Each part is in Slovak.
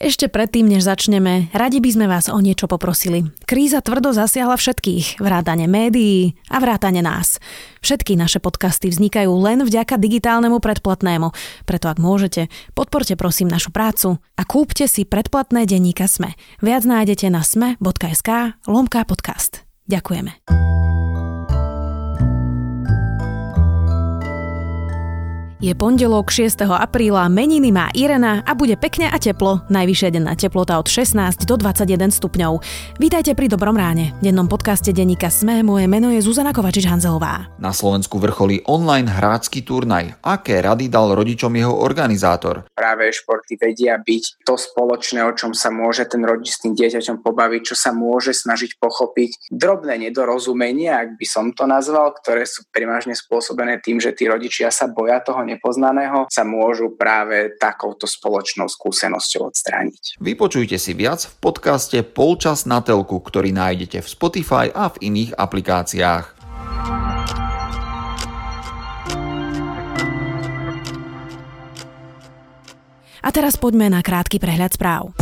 Ešte predtým, než začneme, radi by sme vás o niečo poprosili. Kríza tvrdo zasiahla všetkých, vrátane médií a vrátane nás. Všetky naše podcasty vznikajú len vďaka digitálnemu predplatnému, preto ak môžete, podporte prosím našu prácu a kúpte si predplatné denníka SME. Viac nájdete na sme.sk lomka podcast. Ďakujeme. Je pondelok 6. apríla, meniny má Irena a bude pekne a teplo. Najvyššia denná teplota od 16 do 21 stupňov. Vítajte pri Dobrom ráne. V dennom podcaste denníka Sme moje meno je Zuzana Kovačič-Hanzelová. Na Slovensku vrcholí online hrácky turnaj. Aké rady dal rodičom jeho organizátor? Práve športy vedia byť to spoločné, o čom sa môže ten rodič s tým dieťaťom pobaviť, čo sa môže snažiť pochopiť. Drobné nedorozumenia, ak by som to nazval, ktoré sú primažne spôsobené tým, že tí rodičia sa boja toho nepoznaného sa môžu práve takouto spoločnou skúsenosťou odstrániť. Vypočujte si viac v podcaste Polčas na telku, ktorý nájdete v Spotify a v iných aplikáciách. A teraz poďme na krátky prehľad správ.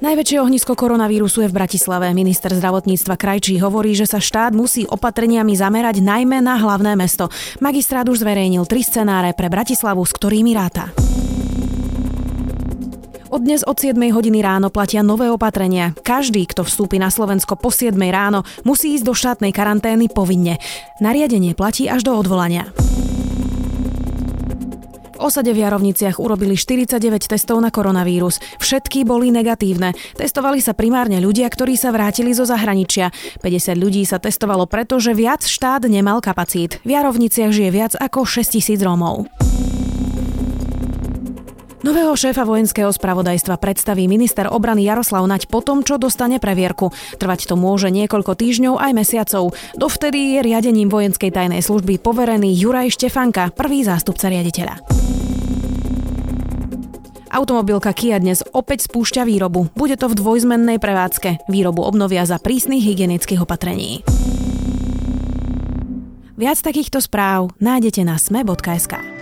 Najväčšie ohnisko koronavírusu je v Bratislave. Minister zdravotníctva Krajčí hovorí, že sa štát musí opatreniami zamerať najmä na hlavné mesto. Magistrát už zverejnil tri scenáre pre Bratislavu, s ktorými ráta. Od dnes od 7 hodiny ráno platia nové opatrenia. Každý, kto vstúpi na Slovensko po 7 ráno, musí ísť do štátnej karantény povinne. Nariadenie platí až do odvolania osade v Jarovniciach urobili 49 testov na koronavírus. Všetky boli negatívne. Testovali sa primárne ľudia, ktorí sa vrátili zo zahraničia. 50 ľudí sa testovalo preto, že viac štát nemal kapacít. V Jarovniciach žije viac ako 6000 Rómov. Nového šéfa vojenského spravodajstva predstaví minister obrany Jaroslav Naď po tom, čo dostane previerku. Trvať to môže niekoľko týždňov aj mesiacov. Dovtedy je riadením vojenskej tajnej služby poverený Juraj Štefanka, prvý zástupca riaditeľa. Automobilka Kia dnes opäť spúšťa výrobu. Bude to v dvojzmennej prevádzke. Výrobu obnovia za prísnych hygienických opatrení. Viac takýchto správ nájdete na sme.sk.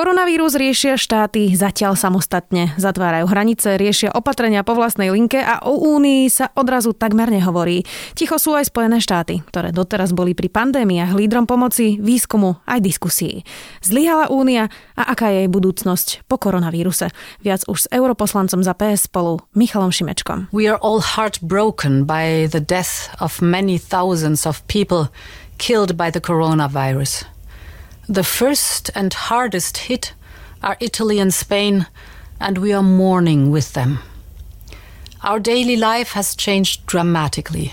Koronavírus riešia štáty zatiaľ samostatne. Zatvárajú hranice, riešia opatrenia po vlastnej linke a o Únii sa odrazu takmer nehovorí. Ticho sú aj Spojené štáty, ktoré doteraz boli pri pandémiách lídrom pomoci, výskumu aj diskusí. Zlyhala Únia a aká je jej budúcnosť po koronavíruse? Viac už s europoslancom za PS spolu Michalom Šimečkom. We are all heartbroken by the death of many thousands of people killed by the coronavirus. The first and hardest hit are Italy and Spain, and we are mourning with them. Our daily life has changed dramatically.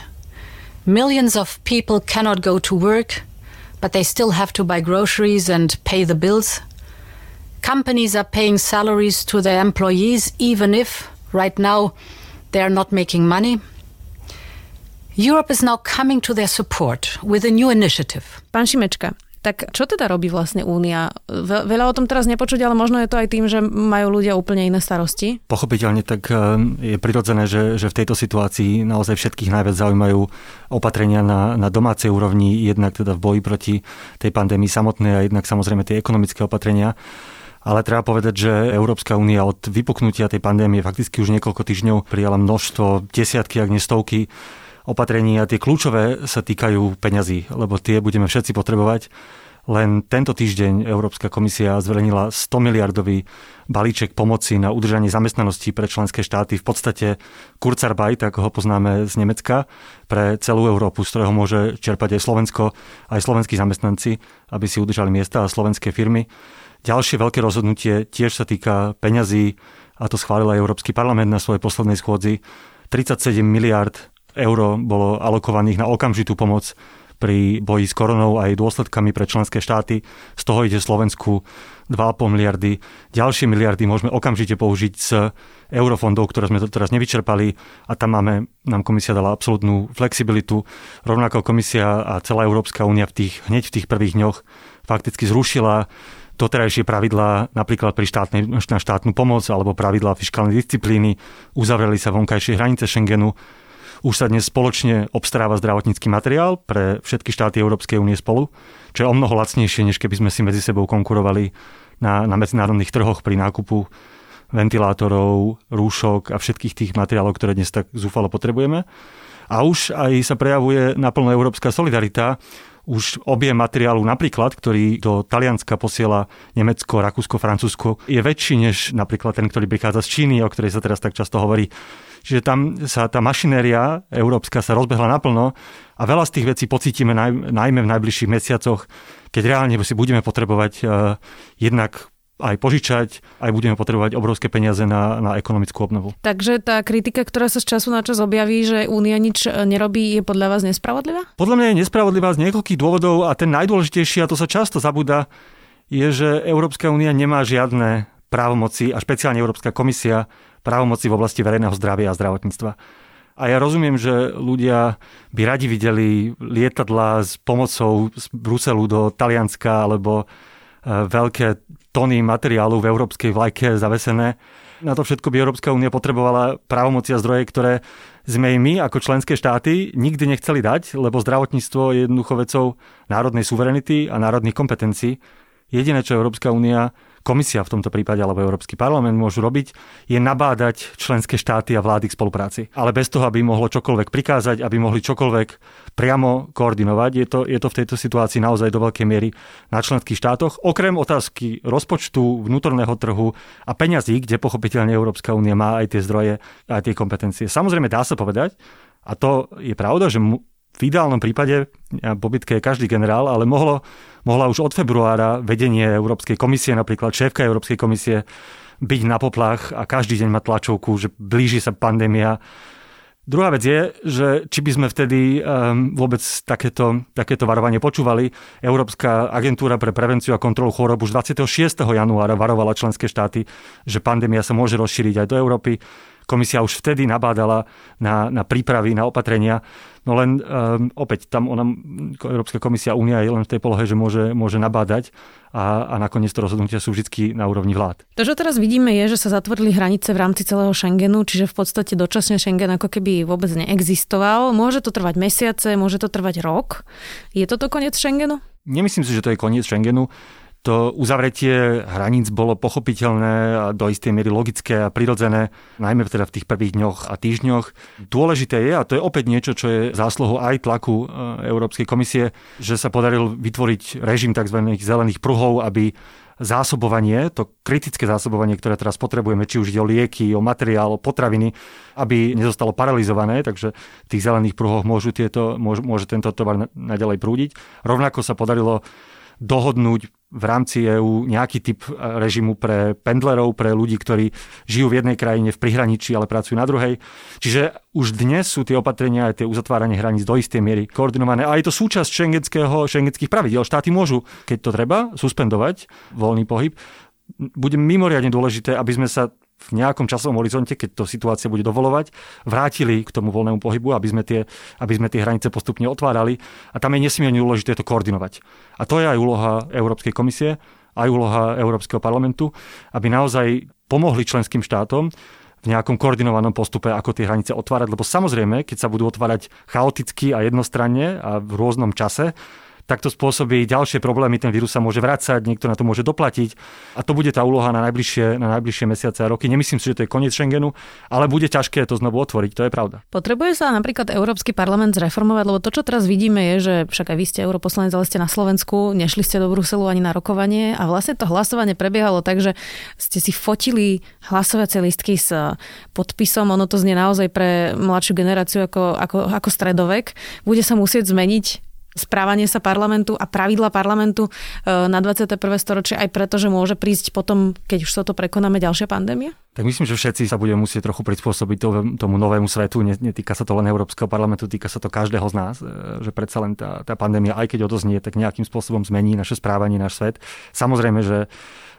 Millions of people cannot go to work, but they still have to buy groceries and pay the bills. Companies are paying salaries to their employees, even if, right now, they are not making money. Europe is now coming to their support with a new initiative. Pan Tak čo teda robí vlastne Únia? Veľa o tom teraz nepočuť, ale možno je to aj tým, že majú ľudia úplne iné starosti? Pochopiteľne tak eh, je prirodzené, že, že v tejto situácii naozaj všetkých najviac zaujímajú opatrenia na, na domácej úrovni, jednak teda v boji proti tej pandémii samotnej a jednak samozrejme tie ekonomické opatrenia. Ale treba povedať, že Európska únia od vypuknutia tej pandémie fakticky už niekoľko týždňov prijala množstvo, desiatky, ak nie stovky opatrení a tie kľúčové sa týkajú peňazí, lebo tie budeme všetci potrebovať. Len tento týždeň Európska komisia zverejnila 100 miliardový balíček pomoci na udržanie zamestnanosti pre členské štáty, v podstate Kurzarbeit, ako ho poznáme z Nemecka, pre celú Európu, z ktorého môže čerpať aj Slovensko, aj slovenskí zamestnanci, aby si udržali miesta a slovenské firmy. Ďalšie veľké rozhodnutie tiež sa týka peňazí, a to schválil aj Európsky parlament na svojej poslednej schôdzi. 37 miliard eur bolo alokovaných na okamžitú pomoc pri boji s koronou aj dôsledkami pre členské štáty. Z toho ide Slovensku 2,5 miliardy. Ďalšie miliardy môžeme okamžite použiť z eurofondov, ktoré sme teraz nevyčerpali a tam máme, nám komisia dala absolútnu flexibilitu. Rovnako komisia a celá Európska únia v tých, hneď v tých prvých dňoch fakticky zrušila doterajšie pravidlá napríklad pri štátnej, na štátnu pomoc alebo pravidlá fiskálnej disciplíny, uzavreli sa vonkajšie hranice Schengenu Už sa dnes spoločne obstaráva zdravotnícky materiál pre všetky štáty Európskej únie spolu, čo je o mnoho lacnejšie, než keby sme si medzi sebou konkurovali na, na medzinárodných trhoch pri nákupu ventilátorov, rúšok a všetkých tých materiálov, ktoré dnes tak zúfalo potrebujeme. A už aj sa prejavuje naplno európska solidarita. Už objem materiálu napríklad, ktorý do Talianska posiela Nemecko, Rakúsko, Francúzsko, je väčší než napríklad ten, ktorý prichádza z Číny, o ktorej sa teraz tak často hovorí. Čiže tam sa tá mašinéria európska sa rozbehla naplno a veľa z tých vecí pocítime naj, najmä v najbližších mesiacoch, keď reálne si budeme potrebovať uh, jednak aj požičať, aj budeme potrebovať obrovské peniaze na, na ekonomickú obnovu. Takže tá kritika, ktorá sa z času na čas objaví, že Únia nič nerobí, je podľa vás nespravodlivá? Podľa mňa je nespravodlivá z niekoľkých dôvodov a ten najdôležitejší, a to sa často zabúda, je, že Európska únia nemá žiadne právomoci a špeciálne Európska komisia právomoci v oblasti verejného zdravia a zdravotníctva. A ja rozumiem, že ľudia by radi videli lietadla s pomocou z Bruselu do Talianska alebo e, veľké tony materiálu v európskej vlajke zavesené. Na to všetko by Európska únia potrebovala právomoci a zdroje, ktoré sme my ako členské štáty nikdy nechceli dať, lebo zdravotníctvo je jednoducho vecou národnej suverenity a národných kompetencií. Jediné, čo Európska únia komisia v tomto prípade alebo Európsky parlament môžu robiť, je nabádať členské štáty a vlády k spolupráci. Ale bez toho, aby mohlo čokoľvek prikázať, aby mohli čokoľvek priamo koordinovať, je to, je to v tejto situácii naozaj do veľkej miery na členských štátoch. Okrem otázky rozpočtu, vnútorného trhu a peňazí, kde pochopiteľne Európska únia má aj tie zdroje, aj tie kompetencie. Samozrejme dá sa povedať, a to je pravda, že v ideálnom prípade po bitke je každý generál, ale mohlo, mohla už od februára vedenie Európskej komisie, napríklad šéfka Európskej komisie, byť na poplach a každý deň mať tlačovku, že blíži sa pandémia. Druhá vec je, že či by sme vtedy um, vôbec takéto, takéto varovanie počúvali. Európska agentúra pre prevenciu a kontrolu chorob už 26. januára varovala členské štáty, že pandémia sa môže rozšíriť aj do Európy. Komisia už vtedy nabádala na, na prípravy, na opatrenia. No len um, opäť tam ona, Európska komisia Únia je len v tej polohe, že môže, môže nabádať a, a nakoniec to rozhodnutia sú vždy na úrovni vlád. To, čo teraz vidíme, je, že sa zatvorili hranice v rámci celého Schengenu, čiže v podstate dočasne Schengen ako keby vôbec neexistoval. Môže to trvať mesiace, môže to trvať rok. Je toto koniec Schengenu? Nemyslím si, že to je koniec Schengenu. To uzavretie hraníc bolo pochopiteľné a do istej miery logické a prirodzené, najmä teda v tých prvých dňoch a týždňoch. Dôležité je, a to je opäť niečo, čo je zásluhou aj tlaku e, Európskej komisie, že sa podaril vytvoriť režim tzv. zelených pruhov, aby zásobovanie, to kritické zásobovanie, ktoré teraz potrebujeme, či už ide o lieky, o materiál, o potraviny, aby nezostalo paralizované, takže v tých zelených pruhoch môžu tieto, môže, môže tento tovar naďalej prúdiť. Rovnako sa podarilo dohodnúť v rámci EÚ nejaký typ e, režimu pre pendlerov, pre ľudí, ktorí žijú v jednej krajine v prihraničí, ale pracujú na druhej. Čiže už dnes sú tie opatrenia aj tie uzatváranie hraníc do istej miery koordinované. A je to súčasť šengenského, šengenských pravidel. Štáty môžu, keď to treba, suspendovať voľný pohyb. Bude mimoriadne dôležité, aby sme sa v nejakom časovom horizonte, keď to situácia bude dovolovať, vrátili k tomu voľnému pohybu, aby sme tie, aby sme tie hranice postupne otvárali. A tam je nesmierne dôležité to koordinovať. A to je aj úloha Európskej komisie, aj úloha Európskeho parlamentu, aby naozaj pomohli členským štátom v nejakom koordinovanom postupe, ako tie hranice otvárať, lebo samozrejme, keď sa budú otvárať chaoticky a jednostranne a v rôznom čase, tak to spôsobí ďalšie problémy, ten vírus sa môže vrácať, niekto na to môže doplatiť a to bude tá úloha na najbližšie, na najbližšie mesiace a roky. Nemyslím si, že to je koniec Schengenu, ale bude ťažké to znovu otvoriť, to je pravda. Potrebuje sa napríklad Európsky parlament zreformovať, lebo to, čo teraz vidíme, je, že však aj vy ste europoslanec, ale ste na Slovensku, nešli ste do Bruselu ani na rokovanie a vlastne to hlasovanie prebiehalo tak, že ste si fotili hlasovacie listky s podpisom, ono to znie naozaj pre mladšiu generáciu ako, ako, ako stredovek. Bude sa musieť zmeniť správanie sa parlamentu a pravidla parlamentu e, na 21. storočie aj preto, že môže prísť potom, keď už sa to prekonáme, ďalšia pandémia? Tak myslím, že všetci sa budeme musieť trochu prispôsobiť tomu novému svetu. Netýka sa to len Európskeho parlamentu, týka sa to každého z nás, e, že predsa len tá, tá pandémia, aj keď odoznie, tak nejakým spôsobom zmení naše správanie, náš svet. Samozrejme, že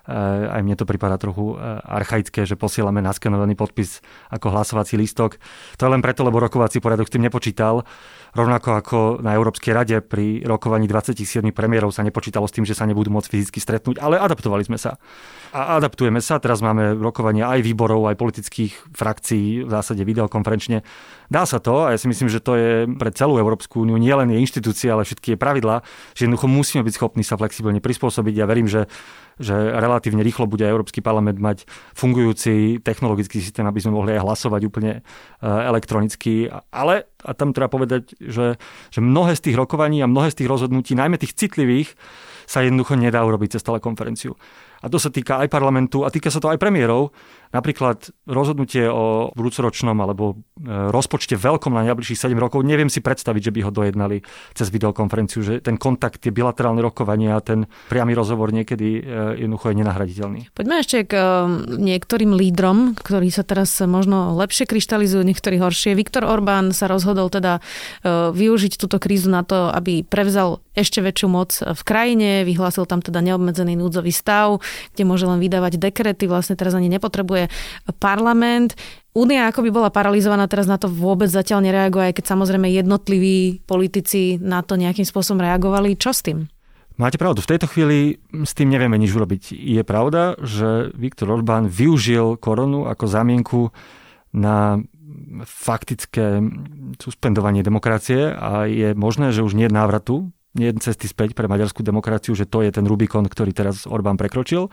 aj mne to prípada trochu archaické, že posielame naskenovaný podpis ako hlasovací lístok. To je len preto, lebo rokovací poriadok s tým nepočítal. Rovnako ako na Európskej rade pri rokovaní 27 premiérov sa nepočítalo s tým, že sa nebudú môcť fyzicky stretnúť, ale adaptovali sme sa. A adaptujeme sa, teraz máme rokovania aj výborov, aj politických frakcií, v zásade videokonferenčne Dá sa to a ja si myslím, že to je pre celú Európsku úniu nielen je inštitúcia, ale všetky je pravidlá, že jednoducho musíme byť schopní sa flexibilne prispôsobiť. Ja verím, že, že relatívne rýchlo bude Európsky parlament mať fungujúci technologický systém, aby sme mohli aj hlasovať úplne e, elektronicky. Ale, a tam treba povedať, že, že mnohé z tých rokovaní a mnohé z tých rozhodnutí, najmä tých citlivých, sa jednoducho nedá urobiť cez telekonferenciu. A to sa týka aj parlamentu a týka sa to aj premiérov. Napríklad rozhodnutie o budúcoročnom alebo e, rozpočte veľkom na najbližších 7 rokov, neviem si predstaviť, že by ho dojednali cez videokonferenciu, že ten kontakt, tie bilaterálne rokovania a ten priamy rozhovor niekedy e, jednoducho je nenahraditeľný. Poďme ešte k e, niektorým lídrom, ktorí sa teraz možno lepšie kryštalizujú, niektorí horšie. Viktor Orbán sa rozhodol teda využiť túto krízu na to, aby prevzal ešte väčšiu moc v krajine, vyhlásil tam teda neobmedzený núdzový stav, kde môže len vydávať dekrety, vlastne teraz ani nepotrebuje parlament. Únia ako by bola paralizovaná, teraz na to vôbec zatiaľ nereaguje, aj keď samozrejme jednotliví politici na to nejakým spôsobom reagovali. Čo s tým? Máte pravdu, v tejto chvíli s tým nevieme nič urobiť. Je pravda, že Viktor Orbán využil koronu ako zámienku na faktické suspendovanie demokracie a je možné, že už nie je návratu nie cesty späť pre maďarskú demokraciu, že to je ten Rubikon, ktorý teraz Orbán prekročil.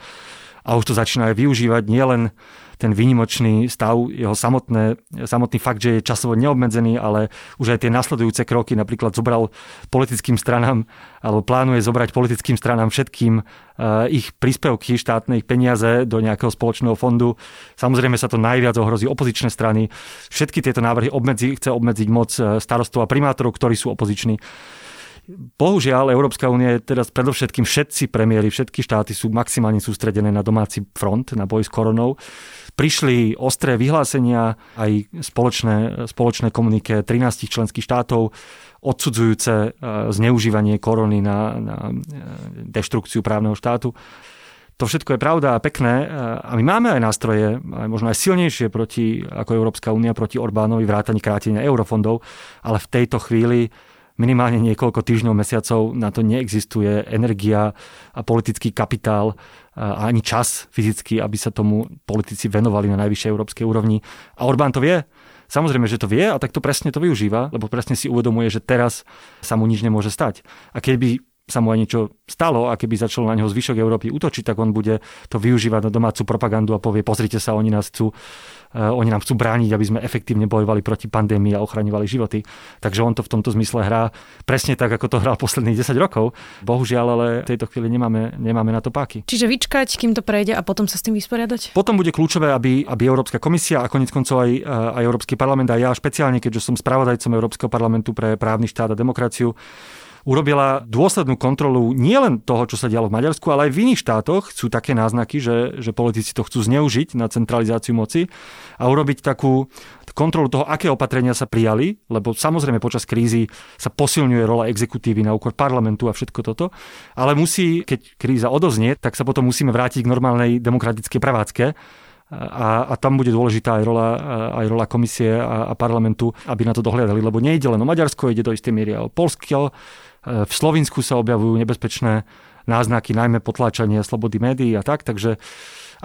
A už to začína aj využívať nielen ten výnimočný stav, jeho samotné, samotný fakt, že je časovo neobmedzený, ale už aj tie nasledujúce kroky, napríklad zobral politickým stranám, alebo plánuje zobrať politickým stranám všetkým uh, ich príspevky, štátne peniaze do nejakého spoločného fondu. Samozrejme sa to najviac ohrozí opozičné strany. Všetky tieto návrhy obmedzi, chce obmedziť moc eh, starostov a primátorov, ktorí sú opoziční. Bohužiaľ, Európska únia je teraz predovšetkým všetci premiéry, všetky štáty sú maximálne sústredené na domáci front, na boj s koronou. Prišli ostré vyhlásenia, aj spoločné, spoločné komunike 13 členských štátov, odsudzujúce e, zneužívanie korony na, na e, deštrukciu právneho štátu. To všetko je pravda a pekné e, a my máme aj nástroje, aj možno aj silnejšie proti, ako Európska únia proti Orbánovi, vrátanie krátenia eurofondov, ale v tejto chvíli minimálne niekoľko týždňov, mesiacov na to neexistuje energia a politický kapitál a ani čas fyzicky, aby sa tomu politici venovali na najvyššej európskej úrovni. A Orbán to vie. Samozrejme, že to vie a tak to presne to využíva, lebo presne si uvedomuje, že teraz sa mu nič nemôže stať. A keby sa mu aj niečo stalo a keby začalo na neho zvyšok Európy útočiť, tak on bude to využívať na domácu propagandu a povie, pozrite sa, oni nás chcú Eh, oni nám chcú brániť, aby sme efektívne bojovali proti pandémii a ochraňovali životy. Takže on to v tomto zmysle hrá presne tak, ako to hral posledných 10 rokov. Bohužiaľ, ale v tejto chvíli nemáme, nemáme na to páky. Čiže vyčkať, kým to prejde a potom sa s tým vysporiadať? Potom bude kľúčové, aby, aby Európska komisia a konec koncov aj, eh, aj Európsky parlament a ja špeciálne, keďže som spravodajcom Európskeho parlamentu pre právny štát a demokraciu, urobila dôslednú kontrolu nielen toho, čo sa dialo v Maďarsku, ale aj v iných štátoch. Sú také náznaky, že, že politici to chcú zneužiť na centralizáciu moci a urobiť takú kontrolu toho, aké opatrenia sa prijali, lebo samozrejme počas krízy sa posilňuje rola exekutívy na úkor parlamentu a všetko toto, ale musí, keď kríza odoznie, tak sa potom musíme vrátiť k normálnej demokratickej prevádzke a, a tam bude dôležitá aj rola, aj rola komisie a, a parlamentu, aby na to dohľadali, lebo nejde len o Maďarsko, ide do istej miery o Polsko, v Slovensku sa objavujú nebezpečné náznaky, najmä potláčanie slobody médií a tak, takže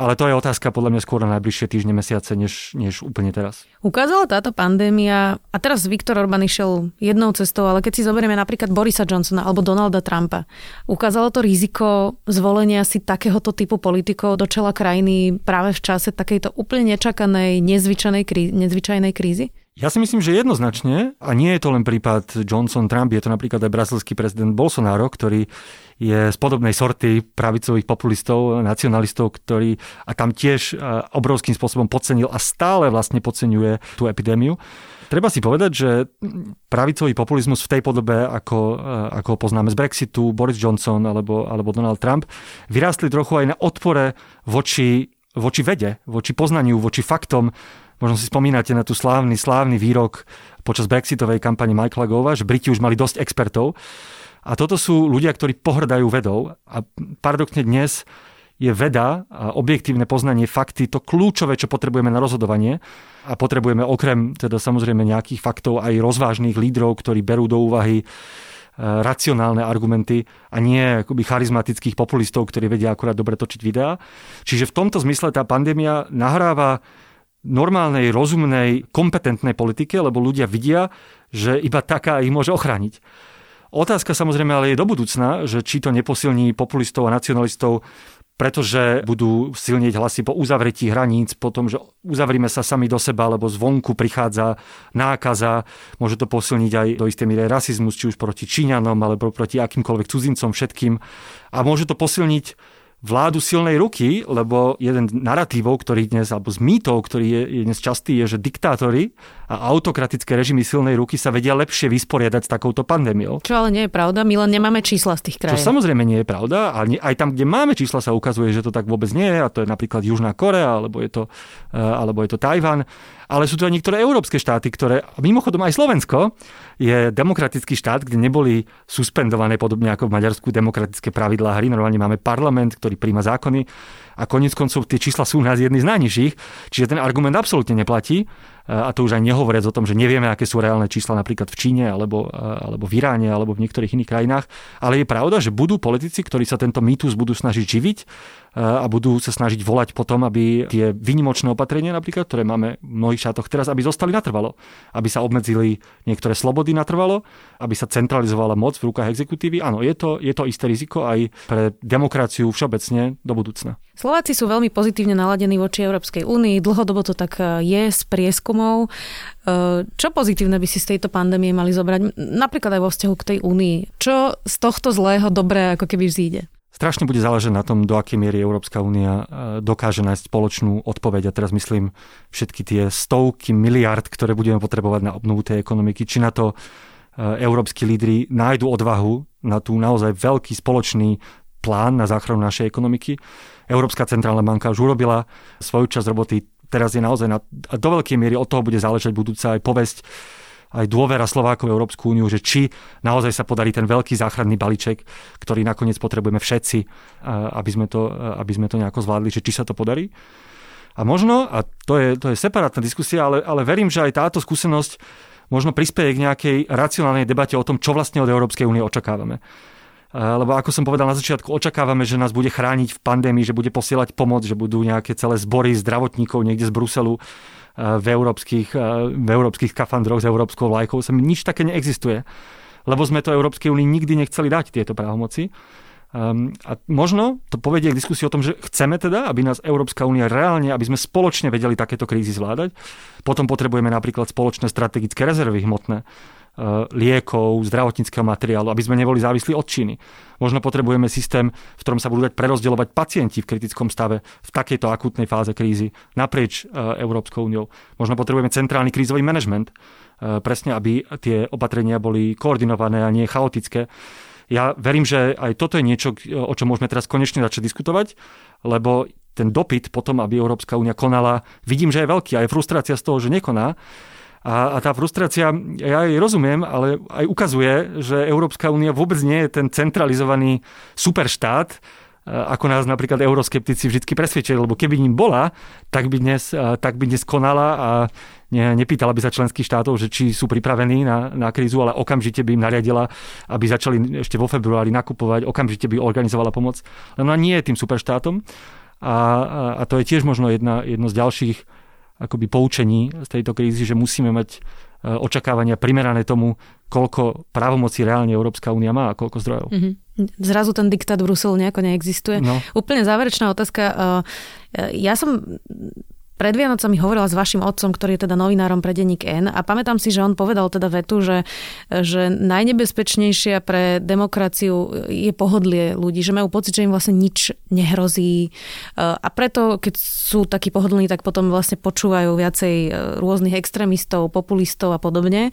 ale to je otázka podľa mňa skôr na najbližšie týždne, mesiace, než, než úplne teraz. Ukázala táto pandémia, a teraz Viktor Orbán išiel jednou cestou, ale keď si zoberieme napríklad Borisa Johnsona alebo Donalda Trumpa, ukázalo to riziko zvolenia si takéhoto typu politikov do čela krajiny práve v čase takejto úplne nečakanej, nezvyčajnej, krí- krízy? Ja si myslím, že jednoznačne, a nie je to len prípad Johnson-Trump, je to napríklad aj brazilský prezident Bolsonaro, ktorý je z podobnej sorty pravicových populistov, nacionalistov, ktorý a tam tiež obrovským spôsobom podcenil a stále vlastne podceňuje tú epidémiu. Treba si povedať, že pravicový populizmus v tej podobe, ako, ako poznáme z Brexitu, Boris Johnson alebo, alebo Donald Trump, vyrástli trochu aj na odpore voči, voči vede, voči poznaniu, voči faktom, Možno si spomínate na tú slávny, slávny výrok počas brexitovej kampane Michaela Gova, že Briti už mali dosť expertov. A toto sú ľudia, ktorí pohrdajú vedou. A paradoxne dnes je veda a objektívne poznanie fakty to kľúčové, čo potrebujeme na rozhodovanie. A potrebujeme okrem teda samozrejme nejakých faktov aj rozvážnych lídrov, ktorí berú do úvahy e, racionálne argumenty a nie akoby charizmatických populistov, ktorí vedia akurát dobre točiť videá. Čiže v tomto zmysle tá pandémia nahráva normálnej, rozumnej, kompetentnej politike, lebo ľudia vidia, že iba taká ich môže ochrániť. Otázka samozrejme ale je do budúcna, že či to neposilní populistov a nacionalistov, pretože budú silnieť hlasy po uzavretí hraníc, po tom, že uzavrime sa sami do seba, lebo zvonku prichádza nákaza. Môže to posilniť aj do istej miery rasizmus, či už proti Číňanom, alebo proti akýmkoľvek cudzincom všetkým. A môže to posilniť vládu silnej ruky, lebo jeden narratívov, ktorý dnes, alebo z mýtov, ktorý je, je dnes častý, je, že diktátori a autokratické režimy silnej ruky sa vedia lepšie vysporiadať s takouto pandémiou. Čo ale nie je pravda, my len nemáme čísla z tých krajín. Čo samozrejme nie je pravda, a aj tam, kde máme čísla, sa ukazuje, že to tak vôbec nie je, a to je napríklad Južná Korea, alebo je to, eh, alebo je to Tajvan ale sú tu aj niektoré európske štáty, ktoré, mimochodom aj Slovensko, je demokratický štát, kde neboli suspendované podobne ako v Maďarsku demokratické pravidlá hry. Normálne máme parlament, ktorý príjma zákony a konec koncov tie čísla sú u nás jedny z najnižších, čiže ten argument absolútne neplatí a to už aj nehovoriac o tom, že nevieme, aké sú reálne čísla napríklad v Číne alebo, alebo v Iráne alebo v niektorých iných krajinách, ale je pravda, že budú politici, ktorí sa tento mýtus budú snažiť živiť a budú sa snažiť volať potom, aby tie výnimočné opatrenia napríklad, ktoré máme v mnohých štátoch teraz, aby zostali natrvalo. Aby sa obmedzili niektoré slobody natrvalo, aby sa centralizovala moc v rukách exekutívy. Áno, je to, je to isté riziko aj pre demokraciu všeobecne do budúcna. Slováci sú veľmi pozitívne naladení voči Európskej únii. Dlhodobo to tak e, je z prieskumov. E, čo pozitívne by si z tejto pandémie mali zobrať? Napríklad aj vo vzťahu k tej únii. Čo z tohto zlého dobré ako keby vzíde? Strašne bude záležať na tom, do akej miery Európska únia e, dokáže nájsť spoločnú odpoveď. A teraz myslím všetky tie stovky miliard, ktoré budeme potrebovať na obnovu tej ekonomiky. Či na to e, európsky lídry nájdu odvahu na tú naozaj veľký spoločný plán na záchranu našej ekonomiky. Európska centrálna banka už urobila svoju časť roboty. Teraz je naozaj na, do veľkej miery od toho bude záležať budúca aj povesť aj dôvera Slovákov v Európsku úniu, že či naozaj sa podarí ten veľký záchranný balíček, ktorý nakoniec potrebujeme všetci, aby sme to, aby sme to nejako zvládli, že či sa to podarí. A možno, a to je, to je separátna diskusia, ale, ale verím, že aj táto skúsenosť možno prispieje k nejakej racionálnej debate o tom, čo vlastne od Európskej únie očakávame. Lebo ako som povedal na začiatku, očakávame, že nás bude chrániť v pandémii, že bude posielať pomoc, že budú nejaké celé zbory zdravotníkov niekde z Bruselu v európskych, v európskych kafandroch s európskou vlajkou. Sem nič také neexistuje, lebo sme to Európskej únii nikdy nechceli dať tieto právomoci. Um, a možno to povedie k diskusii o tom, že chceme teda, aby nás Európska únia reálne, aby sme spoločne vedeli takéto krízy zvládať. Potom potrebujeme napríklad spoločné strategické rezervy hmotné, liekov, zdravotníckého materiálu, aby sme neboli závislí od Číny. Možno potrebujeme systém, v ktorom sa budú dať prerozdeľovať pacienti v kritickom stave v takejto akútnej fáze krízy naprieč uh, Európskou úniou. Možno potrebujeme centrálny krízový manažment, uh, presne aby tie opatrenia boli koordinované a nie chaotické ja verím, že aj toto je niečo, o čom môžeme teraz konečne začať diskutovať, lebo ten dopyt potom, aby Európska únia konala, vidím, že je veľký. Aj frustrácia z toho, že nekoná. A, a tá frustrácia, ja jej rozumiem, ale aj ukazuje, že Európska únia vôbec nie je ten centralizovaný superštát, ako nás napríklad euroskeptici vždy presvedčili, lebo keby ním bola, tak by dnes, tak by dnes konala a ne, nepýtala by sa členských štátov, že či sú pripravení na, na krízu, ale okamžite by im nariadila, aby začali ešte vo februári nakupovať, okamžite by organizovala pomoc. Len ona nie je tým superštátom a, a to je tiež možno jedna, jedno z ďalších akoby poučení z tejto krízy, že musíme mať e, očakávania primerané tomu, koľko právomocí reálne Európska únia má a koľko zdrojov. Mm-hmm. Zrazu ten diktát Bruselu nejako neexistuje. No. Úplne záverečná otázka. E, ja som pred Vianocami hovorila s vašim otcom, ktorý je teda novinárom pre denník N a pamätám si, že on povedal teda vetu, že, že najnebezpečnejšia pre demokraciu je pohodlie ľudí, že majú pocit, že im vlastne nič nehrozí a preto, keď sú takí pohodlní, tak potom vlastne počúvajú viacej e, rôznych extrémistov, populistov a podobne.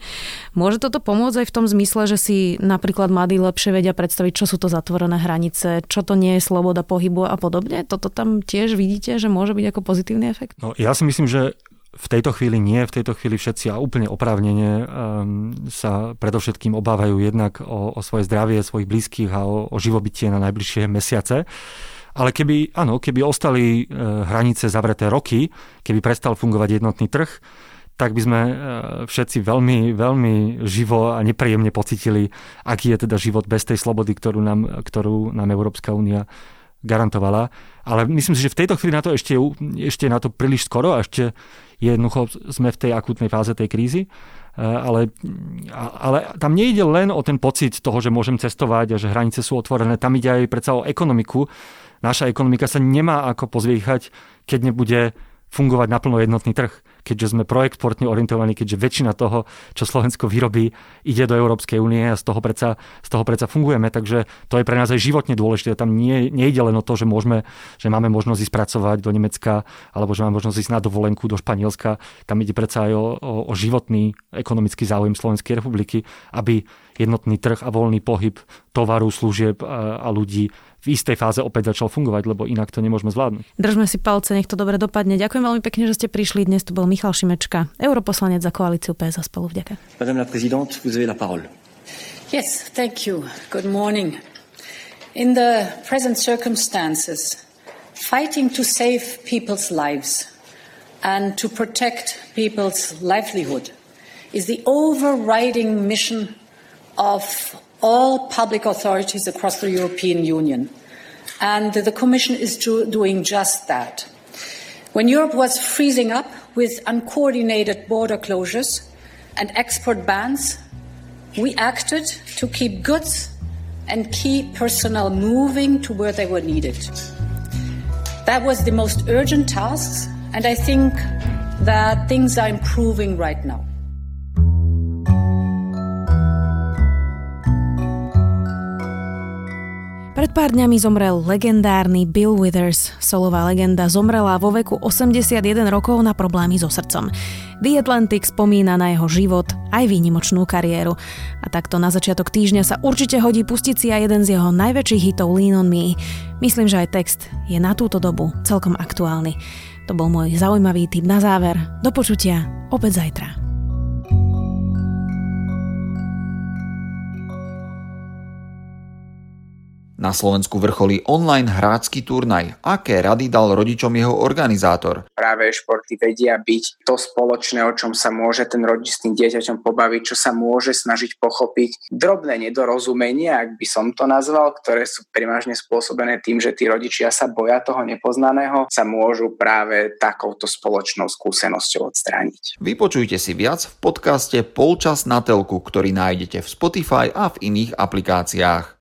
Môže toto pomôcť aj v tom zmysle, že si napríklad mladí lepšie vedia predstaviť, čo sú to zatvorené hranice, čo to nie je sloboda pohybu a podobne? Toto tam tiež vidíte, že môže byť ako pozitívny efekt? No, ja si myslím, že v tejto chvíli nie, v tejto chvíli všetci a úplne oprávnene um, sa predovšetkým obávajú jednak o, o svoje zdravie svojich blízkych a o, o živobytie na najbližšie mesiace. Ale keby, áno, keby ostali e, hranice zavreté roky, keby prestal fungovať jednotný trh, tak by sme e, všetci veľmi, veľmi živo a nepríjemne pocitili, aký je teda život bez tej slobody, ktorú nám, ktorú nám Európska únia garantovala. Ale myslím si, že v tejto chvíli na to ešte, ešte na to príliš skoro a ešte Jednoducho sme v tej akútnej fáze tej krízy ale, ale tam nejde len o ten pocit toho, že môžem cestovať a že hranice sú otvorené, tam ide aj predsa o ekonomiku. Naša ekonomika sa nemá ako pozviechať, keď nebude fungovať naplno jednotný trh keďže sme projektportne orientovaní, keďže väčšina toho, čo Slovensko vyrobí, ide do Európskej únie a z toho predsa, z toho predsa fungujeme. Takže to je pre nás aj životne dôležité. Tam nie, nejde len o to, že, môžeme, že máme možnosť ísť pracovať do Nemecka alebo že máme možnosť ísť na dovolenku do Španielska. Tam ide predsa aj o, o, o životný ekonomický záujem Slovenskej republiky, aby jednotný trh a voľný pohyb tovaru, služieb a, ľudí v istej fáze opäť začal fungovať, lebo inak to nemôžeme zvládnuť. Držme si palce, nech to dobre dopadne. Ďakujem veľmi pekne, že ste prišli. Dnes to bol Michal Šimečka, europoslanec za koalíciu PS a spolu. Vďaka. Madame la présidente, vous avez la parole. Yes, thank you. Good morning. In the present circumstances, fighting to save people's lives and to protect people's livelihood is the overriding mission of all public authorities across the European Union. And the Commission is doing just that. When Europe was freezing up with uncoordinated border closures and export bans, we acted to keep goods and keep personnel moving to where they were needed. That was the most urgent task, and I think that things are improving right now. Pred pár dňami zomrel legendárny Bill Withers. Solová legenda zomrela vo veku 81 rokov na problémy so srdcom. The Atlantic spomína na jeho život aj výnimočnú kariéru. A takto na začiatok týždňa sa určite hodí pustiť si aj jeden z jeho najväčších hitov Lean on Me. Myslím, že aj text je na túto dobu celkom aktuálny. To bol môj zaujímavý tip na záver. Do počutia opäť zajtra. Na Slovensku vrcholí online hrácky turnaj. Aké rady dal rodičom jeho organizátor? Práve športy vedia byť to spoločné, o čom sa môže ten rodič s tým dieťaťom pobaviť, čo sa môže snažiť pochopiť. Drobné nedorozumenia, ak by som to nazval, ktoré sú primažne spôsobené tým, že tí rodičia sa boja toho nepoznaného, sa môžu práve takouto spoločnou skúsenosťou odstrániť. Vypočujte si viac v podcaste Polčas na telku, ktorý nájdete v Spotify a v iných aplikáciách.